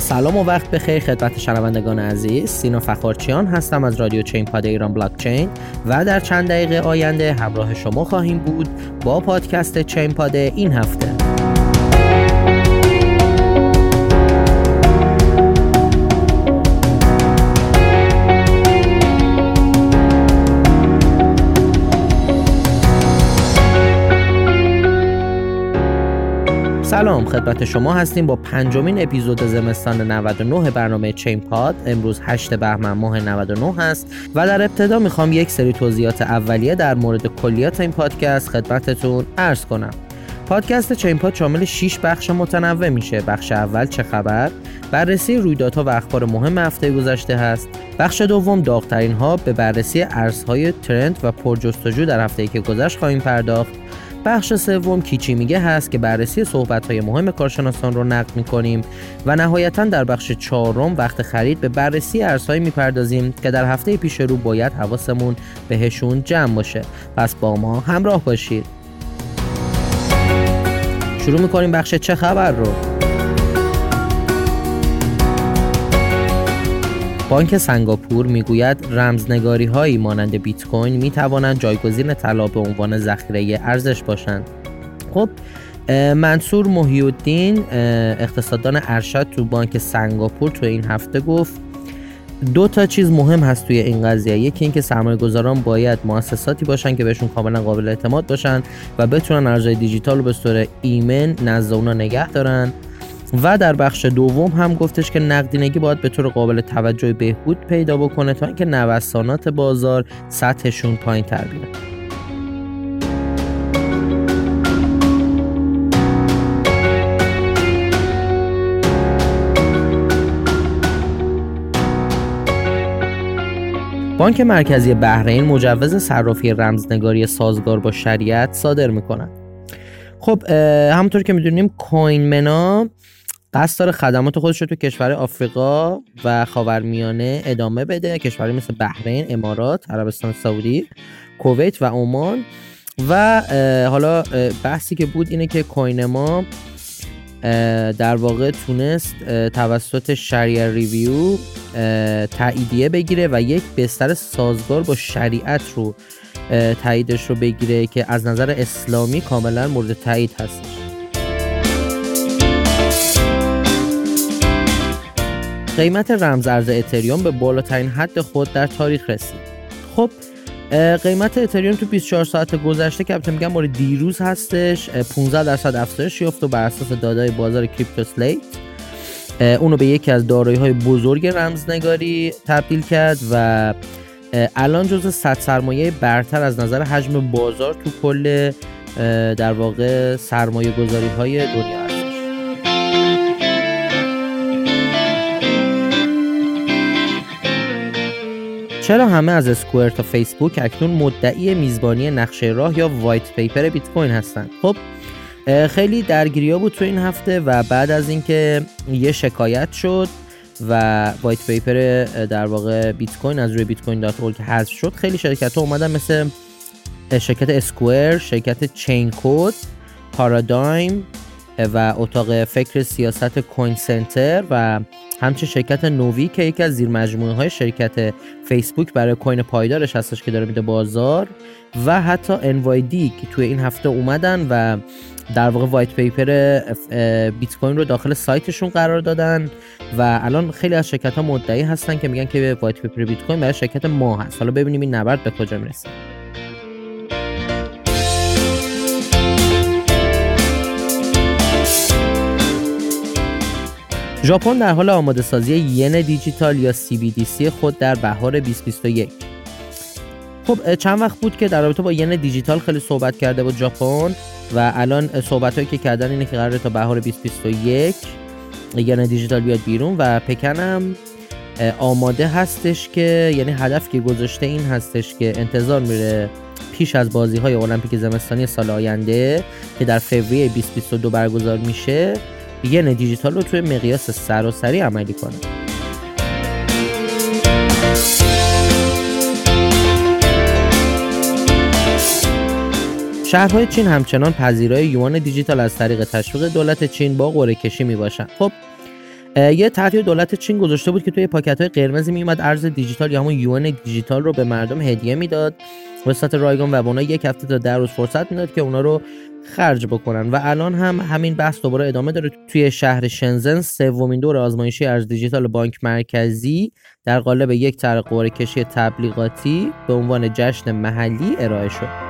سلام و وقت بخیر. خدمت شنوندگان عزیز سینا فخارچیان هستم از رادیو چین پاد ایران بلاک چین و در چند دقیقه آینده همراه شما خواهیم بود با پادکست چین پاد این هفته. سلام خدمت شما هستیم با پنجمین اپیزود زمستان 99 برنامه چین پاد. امروز 8 بهمن ماه 99 هست و در ابتدا می‌خوام یک سری توضیحات اولیه در مورد کلیات این پادکست خدمتتون عرض کنم. پادکست چین پاد شامل 6 بخش متنوع میشه. بخش اول چه خبر؟ بررسی رویدادها و اخبار مهم هفته گذشته هست. بخش دوم داغترین ها به بررسی ارزهای ترند و پرجستجو در هفته که گذشت خواهیم پرداخت. بخش سوم کیچی میگه هست که بررسی صحبت های مهم کارشناسان رو نقد می‌کنیم و نهایتا در بخش چهارم وقت خرید به بررسی ارزهایی می‌پردازیم که در هفته پیش رو باید حواسمون بهشون جمع باشه. پس با ما همراه باشید. شروع می‌کنیم بخش چه خبر رو. بانک سنگاپور می‌گوید رمزنگاری هایی مانند بیت کوین می توانند جایگزین طلا به عنوان ذخیره ارزش باشند. خب منصور محی اقتصاددان ارشد تو بانک سنگاپور تو این هفته گفت دو تا چیز مهم هست توی این قضیه یکی اینکه سرمایه گذاران باید مؤسساتی باشن که بهشون کاملا قابل اعتماد باشن و بتونن ارزهای دیجیتال رو به صورت ایمن نزد اونا نگه دارن و در بخش دوم هم گفتش که نقدینگی باید به طور قابل توجه بهبود پیدا بکنه تا اینکه نوسانات بازار سطحشون پایین تر بیاد. بانک مرکزی بحرین مجوز صرافی رمزنگاری سازگار با شریعت صادر می‌کنه خب همونطور که می‌دونیم کوین منا قصد داره خدمات خودش رو تو کشور آفریقا و خاورمیانه ادامه بده. کشوری مثل بحرین امارات عربستان سعودی کویت و عمان. و حالا بحثی که بود اینه که کوین ما در واقع تونست توسط شریع ریویو تاییدیه بگیره و یک بستر سازگار با شریعت رو تاییدش رو بگیره که از نظر اسلامی کاملا مورد تایید هستش. قیمت رمز ارز اتریوم به بالاترین حد خود در تاریخ رسید. خب قیمت اتریوم تو 24 ساعت گذشته که البته میگم مورد دیروز هستش. 15 درصد افزایش یافت و بر اساس دادای بازار کریپتو سلیت اونو به یکی از دارایی های بزرگ رمزنگاری تبدیل کرد و الان جزو 100 سرمایه برتر از نظر حجم بازار تو کل در واقع سرمایه گذاری های دنیا چرا همه از اسکوئر تا فیسبوک اکنون مدعی میزبانی نقشه راه یا وایت پیپر بیت کوین هستند خب خیلی درگیری بود تو این هفته و بعد از اینکه یه شکایت شد و white paper در واقع بیت کوین از روی بیت کوین dot حذف شد خیلی شرکت ها اومدن مثل شرکت اسکوئر شرکت Chaincode پارادایم و اتاق فکر سیاست Coin Center و همچنین شرکت نووی که یکی از زیر مجموعه های شرکت فیسبوک برای coin پایدارش هستش که داره میده بازار و حتی NYDIG که توی این هفته اومدن و در واقع white paper بیت کوین رو داخل سایتشون قرار دادن و الان خیلی از شرکت ها مدعی هستن که میگن که white paper بیت کوین برای شرکت ما هست. حالا ببینیم این نبرد به کجا می‌رسه. ژاپن در حال آماده سازی ین دیجیتال یا CBDC خود در بهار 2021 خب چند وقت بود که در رابطه با ین دیجیتال خیلی صحبت کرده بود ژاپن و الان صحبت هایی که کردن اینه که قراره تا بهار 2021 ین دیجیتال بیاد بیرون و پکنم آماده هستش که یعنی هدف که گذاشته این هستش که انتظار میره پیش از بازی های المپیک زمستانی سال آینده که در فوریه 2022 برگزار میشه. ین دیجیتال رو توی مقیاس سراسری عملی کنه شهرهای چین همچنان پذیرای یوان دیجیتال از طریق تشویق دولت چین با قرعه کشی می باشند. خب یه طرحی دولت چین گذاشته بود که توی پاکت های قرمزی میومد ارز دیجیتال یا همون یوان دیجیتال رو به مردم هدیه می‌داد. به صورت رایگان و اونا یک هفته تا ده روز فرصت می‌داد که اونا رو خرج بکنن. و الان هم همین بحث دوباره ادامه داره. توی شهر شنزن سومین دور آزمایشی ارز دیجیتال بانک مرکزی در قالب یک طرح کشی تبلیغاتی به عنوان جشن محلی ارائه شد.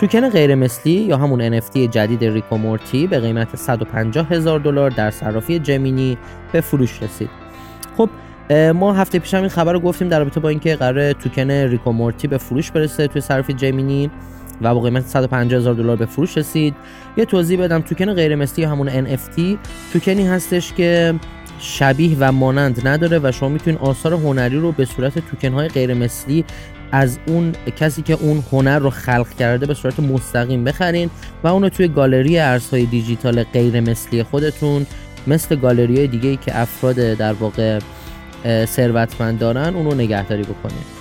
توکن غیر مثلی یا همون NFT جدید ریک و مورتی به قیمت 150 هزار دلار در صرافی جمینی به فروش رسید. خب ما هفته پیش هم این خبر رو گفتیم در رابطه با اینکه قراره توکن ریک و مورتی به فروش برسه توی صرافی جمینی و با قیمت 150 هزار دلار به فروش رسید. یه توضیح بدم توکن غیر مثلی یا همون NFT توکنی هستش که شبیه و مانند نداره و شما می‌تونید آثار هنری رو به صورت توکن های غیر مثلی از اون کسی که اون هنر رو خلق کرده به صورت مستقیم بخرین و اونو توی گالری ارزهای دیجیتال غیر مثلی خودتون مثل گالری های دیگه ای که افراد در واقع ثروتمند دارن اونو نگهداری بکنید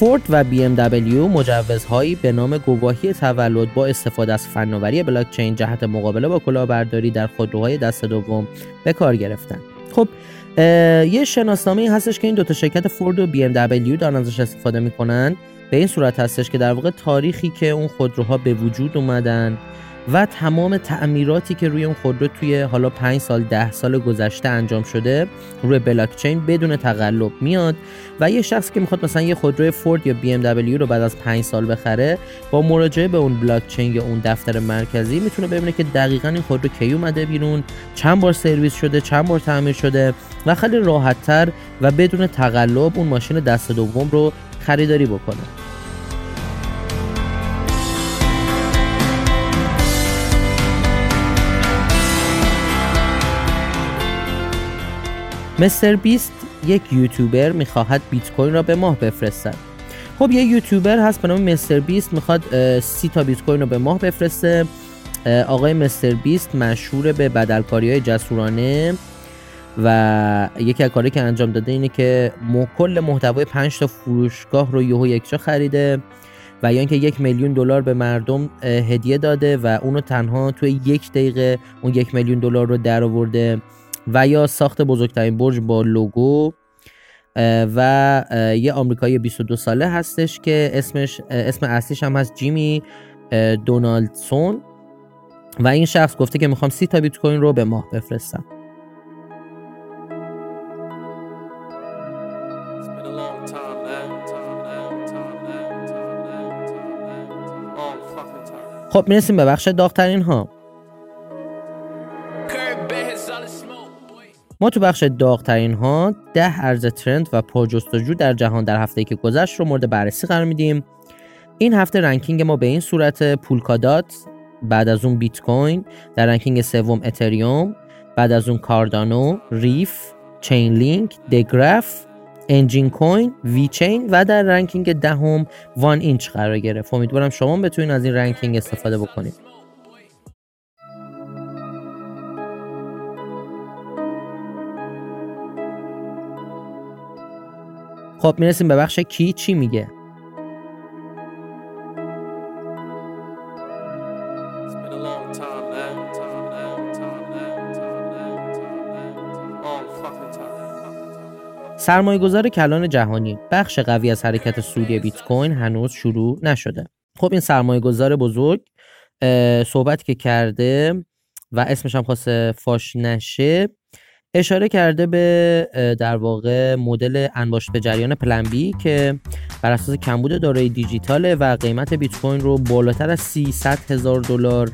فورد و BMW مجوزهایی به نام گواهی تولد با استفاده از فناوری بلاکچین جهت مقابله با کلاهبرداری در خودروهای دست دوم به کار گرفتن خب یه شناسنامه هستش که این دوتا شرکت فورد و BMW دارن ازش استفاده می‌کنن. به این صورت هستش که در واقع تاریخی که اون خودروها به وجود اومدن و تمام تعمیراتی که روی اون خودرو توی حالا 5 سال 10 سال گذشته انجام شده روی بلاکچین بدون تقلب میاد و یه شخص که می‌خواد مثلا یه خودروی فورد یا بی ام دبلیو رو بعد از 5 سال بخره با مراجعه به اون بلاکچین یا اون دفتر مرکزی می‌تونه ببینه که دقیقا این خودرو کی اومده بیرون چند بار سرویس شده چند بار تعمیر شده و خیلی راحتتر و بدون تقلب اون ماشین دست دوم رو خریداری بکنه. مستر بیست یک یوتیوبر می‌خواهد بیت کوین را به ماه بفرستد. خب یه یوتیوبر هست به نام مستر بیست می‌خواد سی تا بیت کوین رو به ماه بفرسته. آقای مستر بیست مشهور به بدلکاری های جسورانه و یکی از کاری که انجام داده اینه که کل محتوای 5 تا فروشگاه رو یهو یکجا خریده و یا اینکه یک میلیون دلار به مردم هدیه داده و اونو تنها توی یک دقیقه اون یک میلیون دلار رو در آورده و یا ساخت بزرگترین برج با لوگو و یه آمریکایی 22 ساله هستش که اسمش اسم اصلیش هم هست جیمی دونالدسون. و این شخص گفته که می‌خوام سی تا بیت کوین رو به ماه بفرستم. خب می‌رسیم به بخش داغترین ها ما تو بخش داغترین ها ده ارز trend و پرجستجو در جهان در هفته که گذشت رو مورد بررسی قرار میدیم. این هفته ranking ما به این صورت پولکادات بعد از اون بیت کوین در ranking سوم اتریوم بعد از اون کاردانو ریف چین لینک دگراف انجین کوین وی چین و در ranking دهم وان اینچ قرار گرفت. امیدوارم شما بتونید از این ranking استفاده بکنید خب می‌رسیم به بخش کی چی میگه؟ سرمایه گذار کلان جهانی. بخش قوی از حرکت سودی بیت کوین هنوز شروع نشده. خب این سرمایه گذار بزرگ صحبت که کرده و اسمش هم خواست فاش نشه اشاره کرده به در واقع مدل انباشت به جریان پلن بی که بر اساس کمبود دارایی دیجیتاله و قیمت بیت کوین رو بالاتر از 300 هزار دلار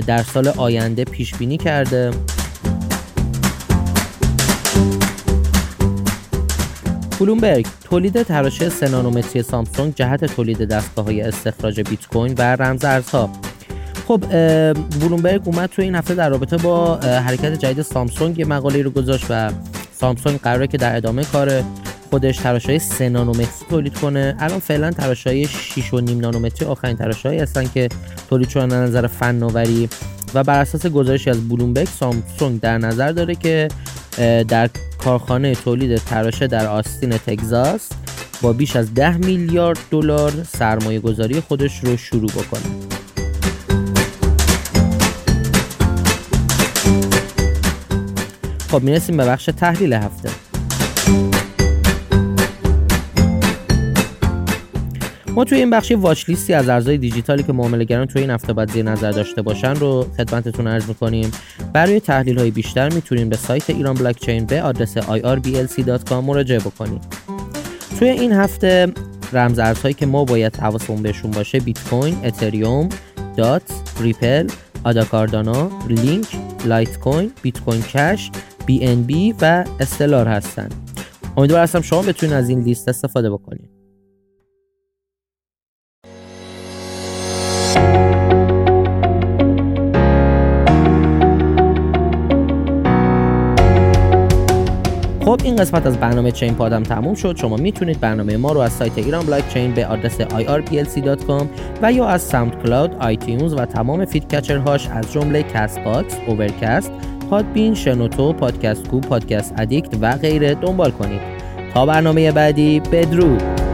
در سال آینده پیش بینی کرده. بلومبرگ تولید تراشه سنانومتری سامسونگ جهت تولید دستگاه های استخراج بیت کوین و رمز ارزها. خب بلومبرگ اومد تو این هفته در رابطه با حرکت جدید سامسونگ یه مقاله رو گذاشت و سامسونگ قراره که در ادامه کار خودش تراش های 3 نانومتری تولید کنه. الان فعلا تراش های 6 و نیم نانومتری آخرین تراش هایی هستن که تولید شدن از نظر فناوری و بر اساس گزارشی از بلومبرگ سامسونگ در نظر داره که در کارخانه تولید تراشه در آستین تگزاس با بیش از 10 میلیارد دلار سرمایه گذاری خودش رو شروع بکنه. خب می‌رسیم به بخش تحلیل هفته. ما توی این بخشی واچ لیستی از ارزهای دیجیتالی که معاملهگران توی این هفته باید زیر نظر داشته باشن رو خدمتتون عرض می‌کنیم. برای تحلیل های بیشتر می‌تونیم به سایت ایران بلاکچین به آدرس irblc.com مراجعه بکنید توی این هفته رمز ارزهایی که ما باید حواسمون بهشون باشه بیت کوین، اتریوم، دات، ریپل، آدا کاردانو، لینک، لایت کوین، بیت کوین کش، بی و استلار هستن. امیدوار هستم شما بتونید از این لیست استفاده بکنید. خب این قسمت از برنامه چین پادم تموم شد شما می‌تونید برنامه ما رو از سایت ایران بلاک چین به آدرس irplc.com و یا از ساوند کلاود، آیتیونز و تمام feed catcher هاش از جمله کست باکس، اوورکست، پادبین، شنوتو، پادکست کو، پادکست ادیکت و غیره دنبال کنید. تا برنامه بعدی بدرود.